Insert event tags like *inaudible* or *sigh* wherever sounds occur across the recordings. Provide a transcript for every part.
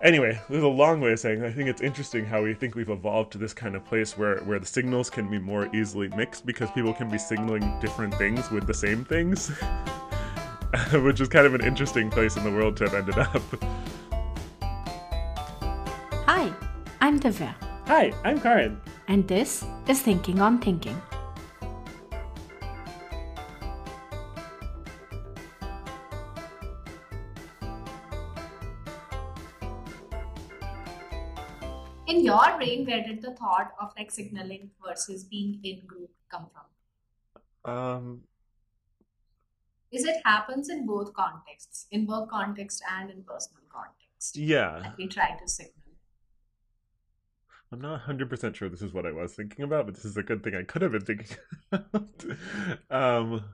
anyway, there's a long way of saying I think it's interesting how we think we've evolved to this kind of place where where the signals can be more easily mixed because people can be signaling different things with the same things, *laughs* which is kind of an interesting place in the world to have ended up. Hi, I'm Divya. Hi, I'm Karan. And this is Thinking on Thinking. Brain where did the thought of like signaling versus being in group come from? Um, is it happens in both contexts in work context and in personal context yeah, that we try to signal? I'm not 100% sure this is what I was thinking about, but this is a good thing I could have been thinking about. *laughs* um,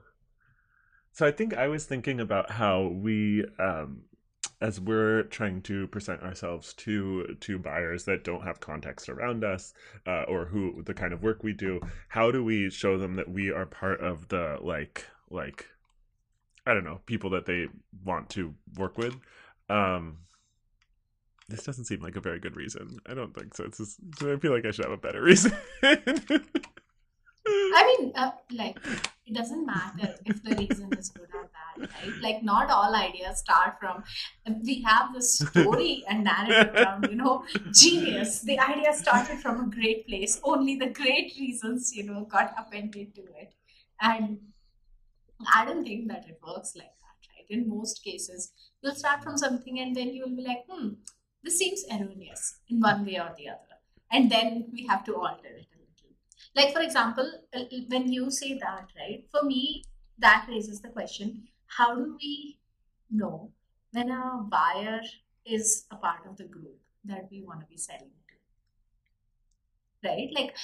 so I think I was thinking about how we, um, as we're trying to present ourselves to to buyers that don't have context around us uh, or who the kind of work we do, how do we show them that we are part of the like like I don't know people that they want to work with. Um, this doesn't seem like a very good reason. I don't think so. It's just, I feel like I should have a better *laughs* reason. i mean uh, like it doesn't matter if the reason is good or bad right? Like not all ideas start from we have this story and narrative around you know genius. The idea started from a great place. Only the great reasons you know got appended to it. And i don't think that it works like that right? In most cases you'll start from something and then you'll be like hmm this seems erroneous in one way or the other. And then we have to alter it a little. Like for example uh, when you say that right for me that raises the question how do we know when a buyer is a part of the group that we want to be selling to? Right? Like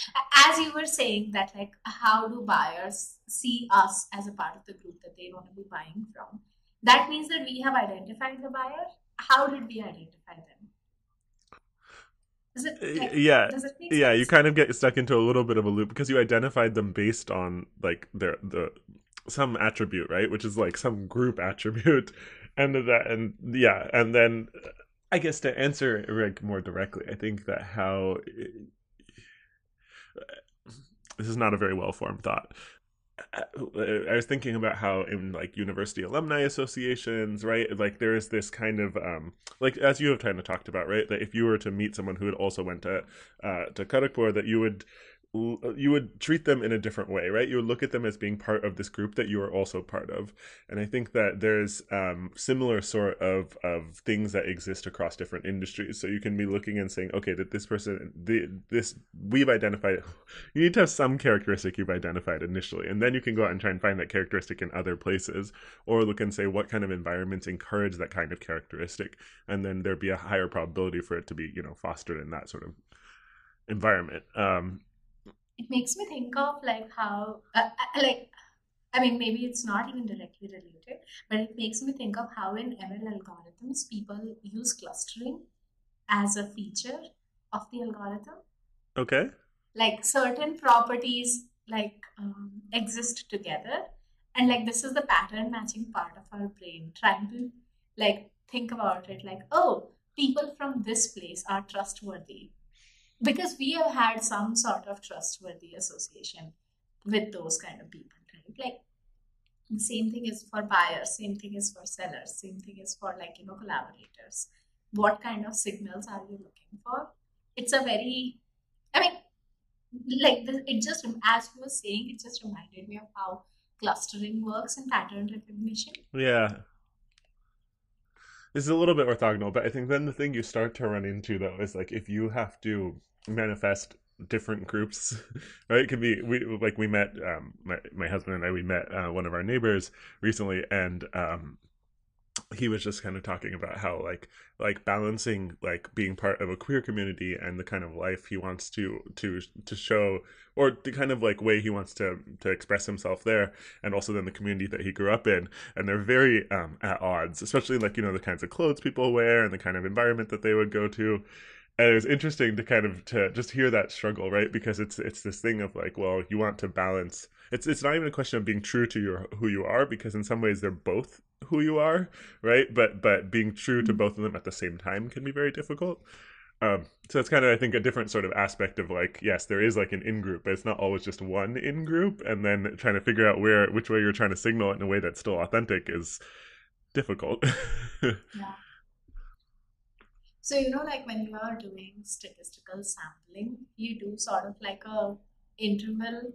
as you were saying that like how do buyers see us as a part of the group that they want to be buying from? That means that we have identified the buyer. How did we identify them? Does it like, yeah. does it make Yeah, you kind of get stuck into a little bit of a loop because you identified them based on like their the some attribute, right? Which is like some group *laughs* attribute, and that and yeah, and then I guess to answer Rick more directly, I think that how this is not a very well formed thought. I was thinking about how in like university alumni associations, right? Like there is this kind of um like as you have kind of talked about, right? That if you were to meet someone who had also went to uh to Kharagpur, that you would you would treat them in a different way, right? You would look at them as being part of this group that you are also part of, and I think that there's um, similar sort of of things that exist across different industries. So you can be looking and saying, okay, that this person, the, this we've identified. You need to have some characteristic you've identified initially, and then you can go out and try and find that characteristic in other places, or look and say what kind of environments encourage that kind of characteristic, and then there'd be a higher probability for it to be, you know, fostered in that sort of environment. Um, it makes me think of like how uh, uh, like i mean maybe it's not even directly related but it makes me think of how in ml algorithms people use clustering as a feature of the algorithm okay. like certain properties like um, exist together and like this is the pattern matching part of our brain trying to like think about it like oh people from this place are trustworthy because we have had some sort of trustworthy association with those kind of people right? Like the same thing is for buyers same thing is for sellers same thing is for like you know collaborators. What kind of signals are you looking for? It's a very i mean like the, it just as you were saying it just reminded me of how clustering works in pattern recognition. Yeah. This is a little bit orthogonal, but I think then the thing you start to run into though is like if you have to manifest different groups, *laughs* right? It could be we like we met um my my husband and I we met uh, one of our neighbors recently and um he was just kind of talking about how like like balancing like being part of a queer community and the kind of life he wants to to to show or the kind of like way he wants to to express himself there and also then the community that he grew up in. And they're very um at odds especially like you know the kinds of clothes people wear and the kind of environment that they would go to and it was interesting to kind of to just hear that struggle right? Because it's it's this thing of like well you want to balance it's it's not even a question of being true to your who you are because in some ways they're both who you are right? But but being true to both of them at the same time can be very difficult. Um, so it's kind of i think a different sort of aspect of like yes there is like an in group but it's not always just one in group and then trying to figure out where which way you're trying to signal it in a way that's still authentic is difficult. *laughs* Yeah. So, you know, like when you are doing statistical sampling, you do sort of like a interval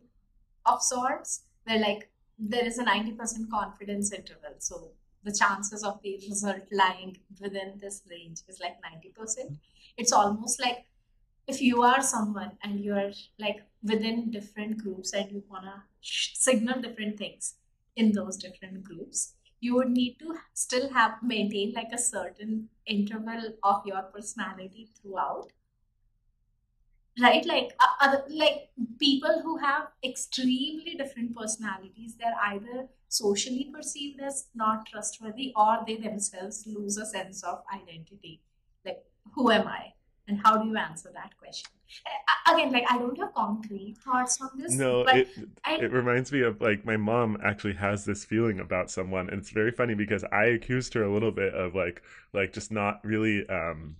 of sorts where like there is a 90% confidence interval. So the chances of the result lying within this range is like 90%. It's almost like if you are someone and you are like within different groups and you wanna signal different things in those different groups, you would need to still have maintain like a certain interval of your personality throughout. Right? Like uh, other, like people who have extremely different personalities they're either socially perceived as not trustworthy or they themselves lose a sense of identity. Like who am i and how do you answer that question? Again like i don't have concrete thoughts on this no but it i it reminds me of like my mom actually has this feeling about someone and it's very funny because i accused her a little bit of like like just not really um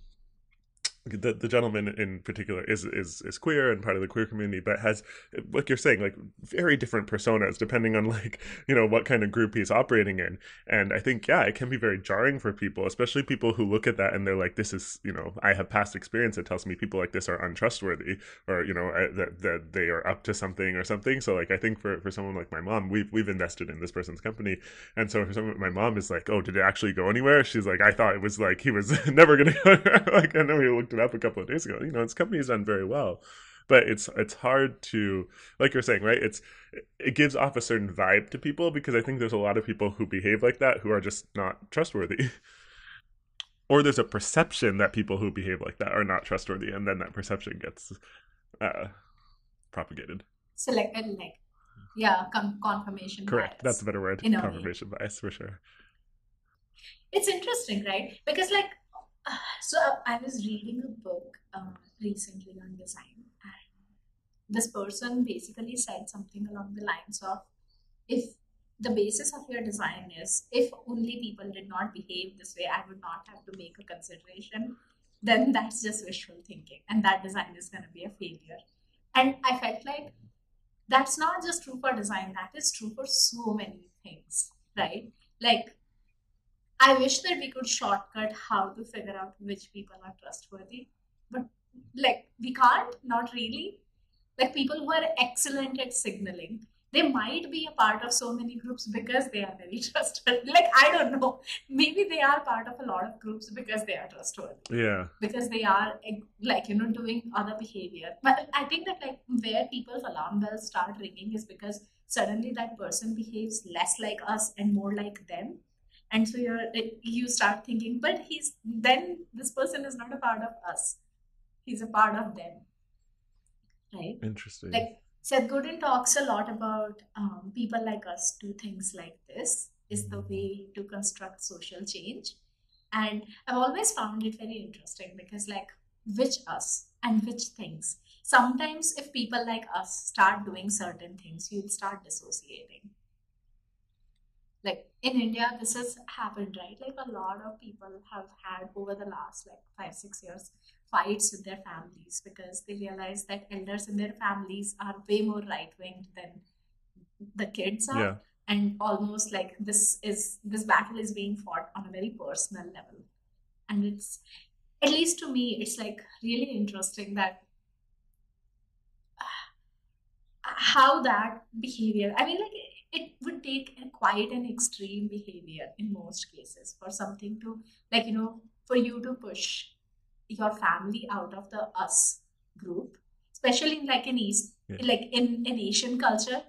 the, the gentleman in particular is, is is queer and part of the queer community but has like you're saying like very different personas depending on like you know what kind of group he's operating in. And i think yeah it can be very jarring for people especially people who look at that and they're like this is you know i have past experience that tells me people like this are untrustworthy or you know I- that, that they are up to something or something. So like i think for for someone like my mom we've we've invested in this person's company. And so for someone my mom is like oh did it actually go anywhere? She's like i thought it was like he was *laughs* never gonna go *laughs* like i know we looked it up a couple of days ago. You know his company's done very well but it's it's hard to like you're saying right? It's it gives off a certain vibe to people because i think there's a lot of people who behave like that who are just not trustworthy. *laughs* Or there's a perception that people who behave like that are not trustworthy and then that perception gets uh propagated. Selected like yeah com- confirmation correct. bias. that's a better word. In confirmation bias for sure. It's interesting right? Because like so i was reading a book um, recently on design and this person basically said something along the lines of if the basis of your design is if only people did not behave this way i would not have to make a consideration then that's just wishful thinking and that design is going to be a failure. And i felt like that's not just true for design that is true for so many things right? Like I wish that we could shortcut how to figure out which people are trustworthy, but like we can't, not really. Like people who are excellent at signaling, they might be a part of so many groups because they are very *laughs* trustworthy. Like I don't know, maybe they are part of a lot of groups because they are trustworthy, yeah because they are like you know doing other behavior. But I think that like where people's alarm bells start ringing is because suddenly that person behaves less like us and more like them and so you're you start thinking but he's then this person is not a part of us. He's a part of them. Right? Interesting. Like seth godin talks a lot about um, people like us do things like this is the way to construct social change. And i've always found it very interesting because like which us and which things? Sometimes if people like us start doing certain things you'll start dissociating like in India, this has happened, right? Like a lot of people have had over the last like five, six years fights with their families because they realize that elders in their families are way more right winged than the kids are. yeah And almost like this is this battle is being fought on a very personal level. And it's at least to me, it's like really interesting that uh, how that behavior i mean like it would take a quite an extreme behavior in most cases for something to like you know for you to push your family out of the us group especially in like in east Yeah. like in in asian culture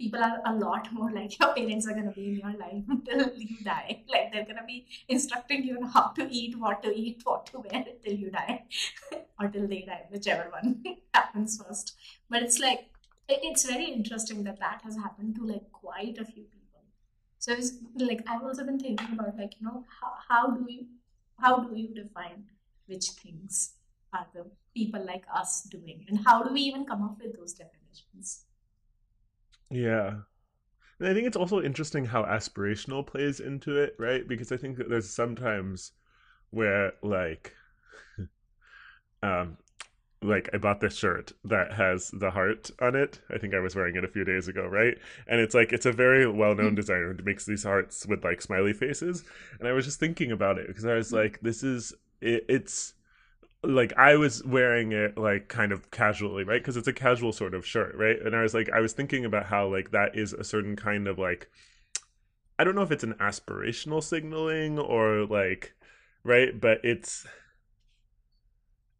people are a lot more like *laughs* your parents are going to be in your life until *laughs* you die. Like they're going to be instructing you on how to eat what to eat what to wear till you die. *laughs* Or till they die whichever one happens first. But it's like it's very interesting that that has happened to like quite a few people so it's like i've also been thinking about like you know how, how do you how do you define which things are the people like us doing? And how do we even come up with those definitions? Yeah. And I think it's also interesting how aspirational plays into it, right? Because I think that there's sometimes where like *laughs* um like I bought this shirt that has the heart on it. I think I was wearing it a few days ago, right? And it's like it's a very well-known mm-hmm. designer who makes these hearts with like smiley faces. And I was just thinking about it because I was mm-hmm. like, this is it, it's like I was wearing it like kind of casually, right? Because it's a casual sort of shirt, right? And I was like, I was thinking about how like that is a certain kind of like, I don't know if it's an aspirational signaling or like, right? But it's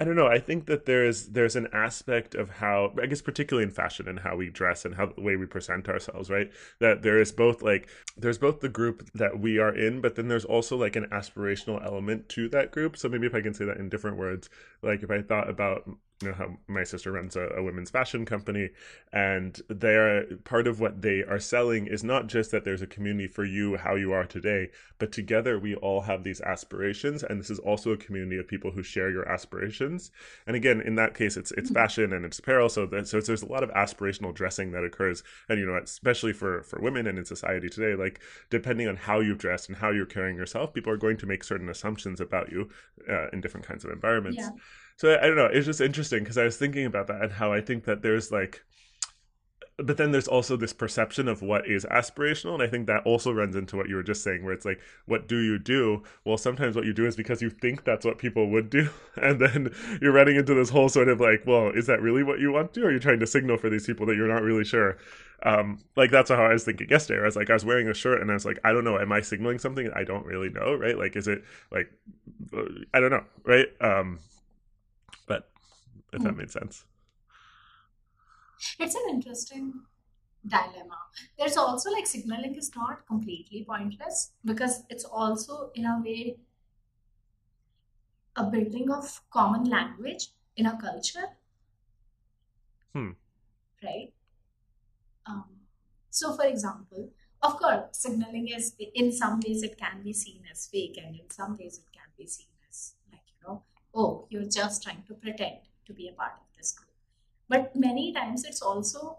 I don't know. I think that there's there's an aspect of how I guess particularly in fashion and how we dress and how the way we present ourselves, right? That there is both like there's both the group that we are in, but then there's also like an aspirational element to that group. So maybe if I can say that in different words, like if I thought about you know how my sister runs a, a, women's fashion company and they're part of what they are selling is not just that there's a community for you how you are today but together we all have these aspirations and this is also a community of people who share your aspirations. And again in that case it's it's fashion and it's apparel so that so there's a lot of aspirational dressing that occurs and you know especially for for women and in society today like depending on how you dress and how you're carrying yourself people are going to make certain assumptions about you uh, in different kinds of environments. Yeah. So I don't know. It's just interesting because I was thinking about that and how I think that there's like, but then there's also this perception of what is aspirational, and I think that also runs into what you were just saying, where it's like, what do you do? Well, sometimes what you do is because you think that's what people would do, *laughs* and then you're running into this whole sort of like, well, is that really what you want to? Or are you trying to signal for these people that you're not really sure? Um, like that's how I was thinking yesterday. I was like, I was wearing a shirt, and I was like, I don't know, am I signaling something? I don't really know, right? Like, is it like, uh, I don't know, right? Um, if that Mm. made sense. It's an interesting dilemma. There's also like signaling is not completely pointless because it's also, in a way, a building of common language in a culture. Hmm. Right? Um, so, for example, of course, signaling is in some ways it can be seen as fake, and in some ways it can be seen as like, you know, oh, you're just trying to pretend to be a part of this group. But many times it's also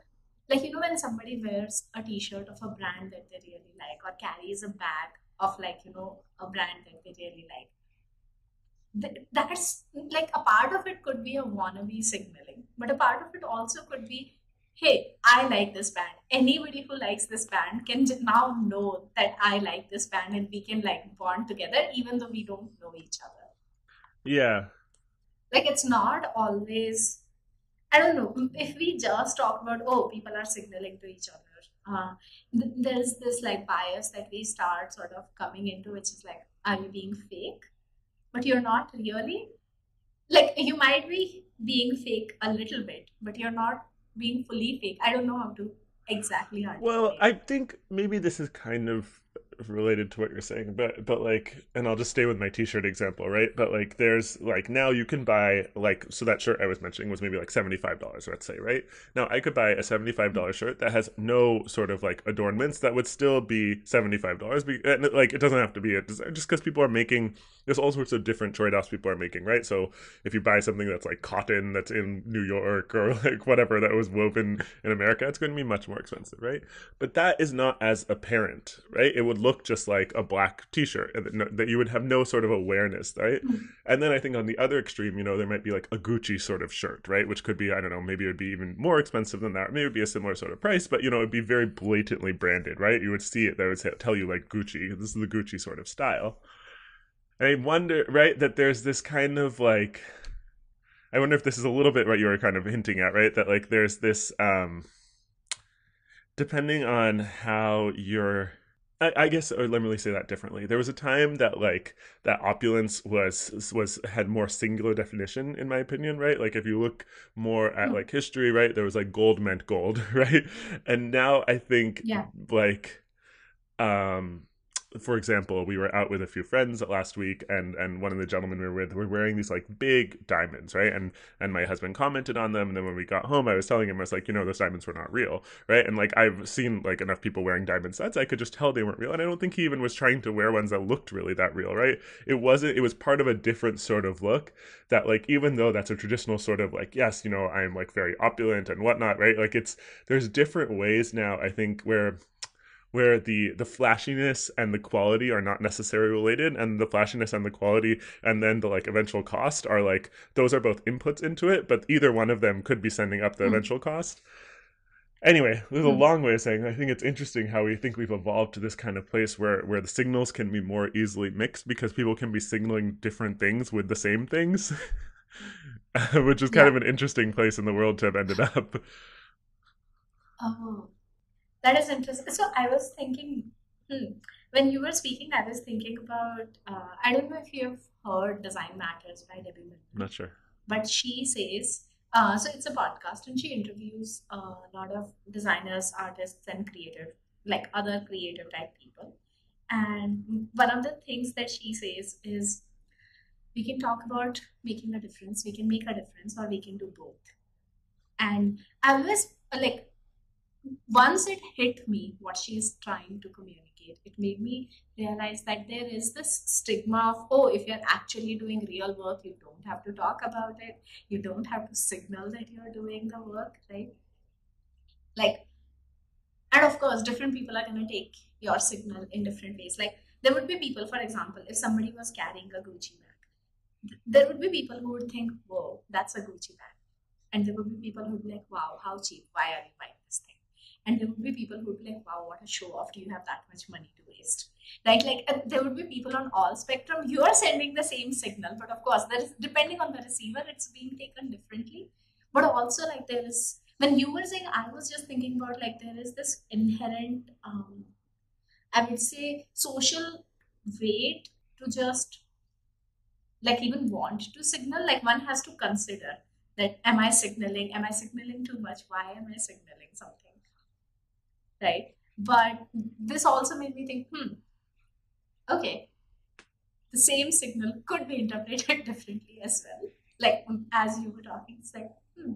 like, you know, when somebody wears a t shirt of a brand that they really like, or carries a bag of like, you know, a brand that they really like. th- That's like a part of it could be a wannabe signaling, but a part of it also could be hey, I like this band. Anybody who likes this band can now know that I like this band and we can like bond together even though we don't know each other. Yeah. Like it's not always, I don't know, if we just talk about, oh, people are signaling to each other, uh, th- there's this like bias that we start sort of coming into, which is like, are you being fake? But you're not really. Like you might be being fake a little bit, but you're not being fully fake. I don't know how to exactly how Well, articulate. I think maybe this is kind of related to what you're saying, but but like, and I'll just stay with my t-shirt example, right? But like, there's like now you can buy like so that shirt I was mentioning was maybe like seventy five dollars, let's say, right? Now I could buy a seventy five dollar mm-hmm. shirt that has no sort of like adornments that would still be seventy five dollars. Like, it doesn't have to be a design, just because people are making. There's all sorts of different trade-offs people are making, right? So if you buy something that's like cotton that's in New York or *laughs* like whatever that was woven in America, it's going to be much more expensive, right? But that is not as apparent, right? It would look just like a black T-shirt that, no, that you would have no sort of awareness, right? Mm. And then I think on the other extreme, you know, there might be like a Gucci sort of shirt, right? Which could be, I don't know, maybe it would be even more expensive than that. Maybe it would be a similar sort of price, but you know, it'd be very blatantly branded, right? You would see it that would say, tell you like Gucci. This is the Gucci sort of style. I wonder, right, that there's this kind of like, I wonder if this is a little bit what you were kind of hinting at, right? That like there's this, um, depending on how you're, I, I guess, or let me say that differently. There was a time that like that opulence was was had more singular definition, in my opinion, right? Like if you look more at like history, right, there was like gold meant gold, *laughs* right? And now I think Yeah. like, um for example, we were out with a few friends last week, and and one of the gentlemen we were with were wearing these like big diamonds, right? And and my husband commented on them, and then when we got home, I was telling him, I was like, you know, those diamonds were not real, right? And like I've seen like enough people wearing diamond sets, I could just tell they weren't real, and I don't think he even was trying to wear ones that looked really that real, right? It wasn't. It was part of a different sort of look that like even though that's a traditional sort of like yes, you know, I'm like very opulent and whatnot, right? Like it's there's different ways now. I think where where the the flashiness and the quality are not necessarily related and the flashiness and the quality and then the like eventual cost are like those are both inputs into it but either one of them could be sending up the mm. eventual cost anyway there's a long way of saying i think it's interesting how we think we've evolved to this kind of place where where the signals can be more easily mixed because people can be signaling different things with the same things *laughs* which is kind yeah. of an interesting place in the world to have ended up oh that is interesting. So I was thinking, hmm, when you were speaking, I was thinking about. Uh, I don't know if you have heard "Design Matters" by Debbie. Not sure. But she says, uh, so it's a podcast, and she interviews a lot of designers, artists, and creative, like other creative type people. And one of the things that she says is, we can talk about making a difference, we can make a difference, or we can do both. And I always like once it hit me what she is trying to communicate it made me realize that there is this stigma of oh if you're actually doing real work you don't have to talk about it. You don't have to signal that you're doing the work right? Like and of course different people are going to take your signal in different ways. Like there would be people for example if somebody was carrying a gucci bag there would be people who would think whoa that's a gucci bag. And there would be people who would be like wow how cheap. Why are you buying and there would be people who would be like wow what a show off. Do you have that much money to waste? Right? Like there would be people on all spectrum. You are sending the same signal but of course that is depending on the receiver it's being taken differently. But also like there is when you were saying i was just thinking about like there is this inherent um i would say social weight to just like even want to signal. Like one has to consider that am i signaling am i signaling too much? Why am i signaling something right? But this also made me think, hmm, okay, the same signal could be interpreted *laughs* differently as well. Like um, as you were talking, it's like, hmm,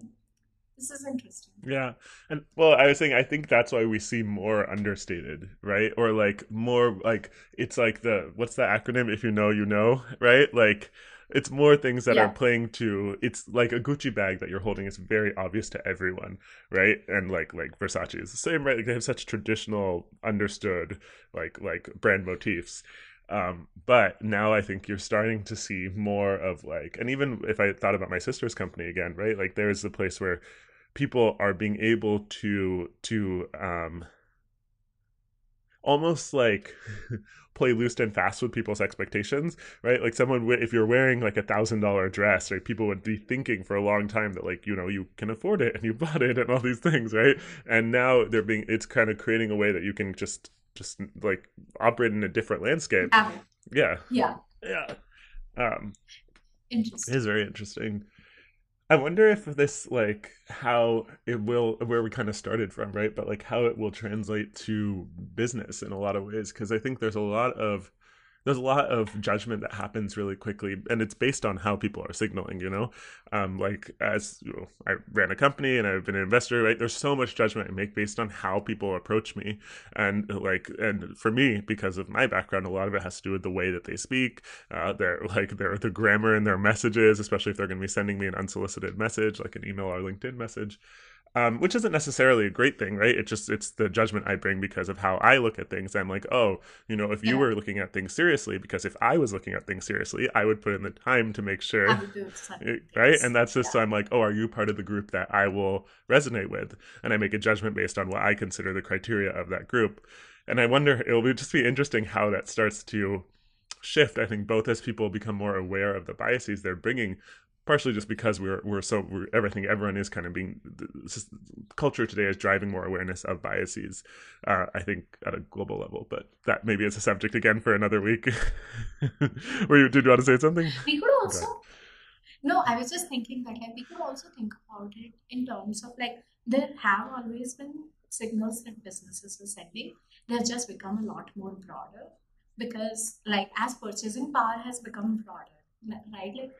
this is interesting. Yeah. And well, I was saying I think that's why we see more understated, right? Or like more like it's like the what's the acronym if you know you know, right? Like it's more things that yeah. are playing to it's like a gucci bag that you're holding is very obvious to everyone right and like like versace is the same right like they have such traditional understood like like brand motifs um, but now I think you're starting to see more of like, and even if I thought about my sister's company again, right? Like there's a place where people are being able to to um, almost like *laughs* play loose and fast with people's expectations, right? Like someone, if you're wearing like a thousand dollar dress, right, people would be thinking for a long time that like you know you can afford it and you *laughs* bought it and all these things, right? And now they're being, it's kind of creating a way that you can just just like operate in a different landscape. Yeah. Yeah. Yeah. Um, interesting. It is very interesting. I wonder if this like how it will where we kind of started from, right? But like how it will translate to business in a lot of ways because I think there's a lot of there's a lot of judgment that happens really quickly and it's based on how people are signaling you know? Um, like as you know, i ran a company and i've been an investor right? There's so much judgment i make based on how people approach me. And like and for me because of my background a lot of it has to do with the way that they speak uh, their like their the grammar in their messages especially if they're going to be sending me an unsolicited message like an email or linkedin message um, which isn't necessarily a great thing, right? It just it's the judgment I bring because of how I look at things. I'm like, oh, you know, if you yeah. were looking at things seriously, because if I was looking at things seriously, I would put in the time to make sure, *laughs* right? And that's just yeah. so I'm like, oh, are you part of the group that I will resonate with? And I make a judgment based on what I consider the criteria of that group. And I wonder, it'll be just be interesting how that starts to shift. I think both as people become more aware of the biases they're bringing, partially just because we're we're so we're, everything everyone is kind of being just, culture today is driving more awareness of biases uh, i think at a global level but that maybe is a subject again for another week. *laughs* Were you did you want to say something? We could also okay. no i was just thinking that like we could also think about it in terms of like there have always been signals that businesses are sending they've just become a lot more broader because like as purchasing power has become broader right? Like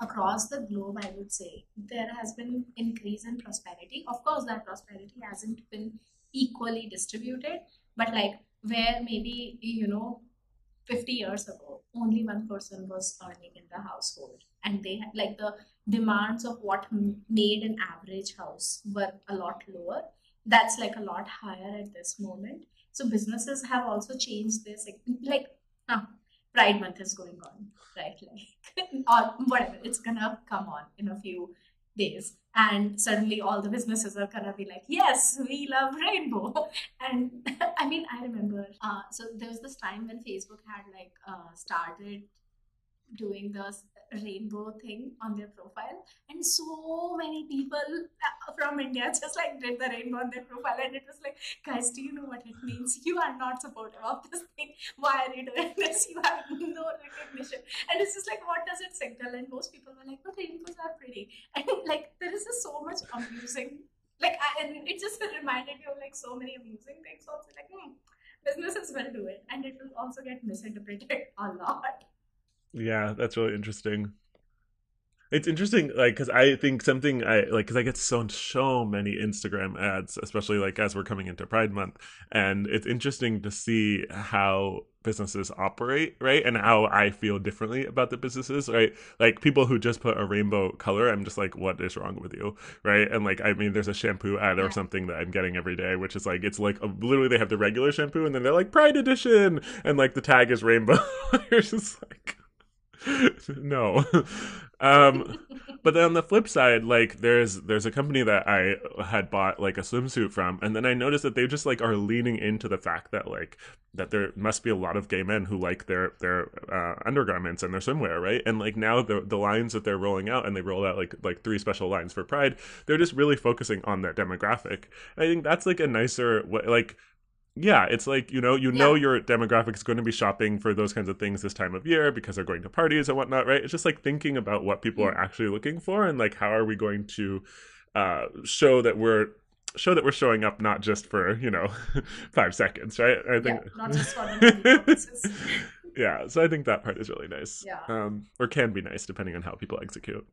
across the globe i would say there has been increase in prosperity. Of course that prosperity hasn't been equally distributed but like where maybe you know 50 years ago only one person was earning in the household and they had like the demands of what made an average house were a lot lower. That's like a lot higher at this moment. So businesses have also changed this like like huh, pride month is going on right? Like *laughs* or whatever it's gonna come on in a few days. And suddenly all the businesses are gonna be like yes we love rainbow. *laughs* And *laughs* i mean i remember uh, so there was this time when facebook had like uh, started doing the rainbow thing on their profile. And so many people uh, from india just like did the rainbow on their profile. And it was like guys do you know what it means? You are not supportive of this thing. Why are you doing this? You have no recognition. And it's just like what does it signal? And most people were like but rainbows are pretty. And like there is just so much amusing. Like I, and it just reminded me of like so many amusing things also. Like hmm, businesses will do it. And it will also get misinterpreted *laughs* a lot yeah, that's really interesting. It's interesting, like, because I think something I like, because I get so so many Instagram ads, especially like as we're coming into Pride Month, and it's interesting to see how businesses operate, right, and how I feel differently about the businesses, right. Like people who just put a rainbow color, I'm just like, what is wrong with you, right? And like, I mean, there's a shampoo ad or something that I'm getting every day, which is like, it's like a, literally they have the regular shampoo, and then they're like Pride Edition, and like the tag is rainbow. *laughs* You're just like *laughs* no. Um, *laughs* but then on the flip side, like there's there's a company that I had bought like a swimsuit from, and then I noticed that they just like are leaning into the fact that like that there must be a lot of gay men who like their their uh, undergarments and their swimwear, right? And like now the the lines that they're rolling out, and they rolled out like like three special lines for Pride. They're just really focusing on that demographic. And I think that's like a nicer way, like yeah, it's like you know, you yeah. know your demographic is going to be shopping for those kinds of things this time of year because they're going to parties and whatnot, right? It's just like thinking about what people are actually looking for and like how are we going to uh, show that we're show that we're showing up not just for you know *laughs* five seconds, right? I think yeah, not just for *laughs* yeah, so I think that part is really nice. Yeah, um, or can be nice depending on how people execute.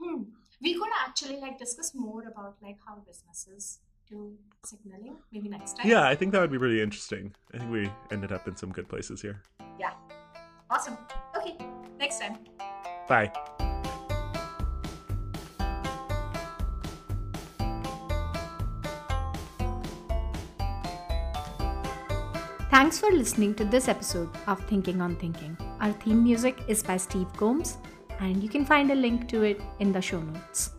Hmm. We could actually like discuss more about like how businesses do signaling maybe next time. Yeah, I think that would be really interesting. I think we ended up in some good places here. Yeah. Awesome. Okay, next time. Bye. Thanks for listening to this episode of Thinking on Thinking. Our theme music is by Steve Combs, and you can find a link to it in the show notes.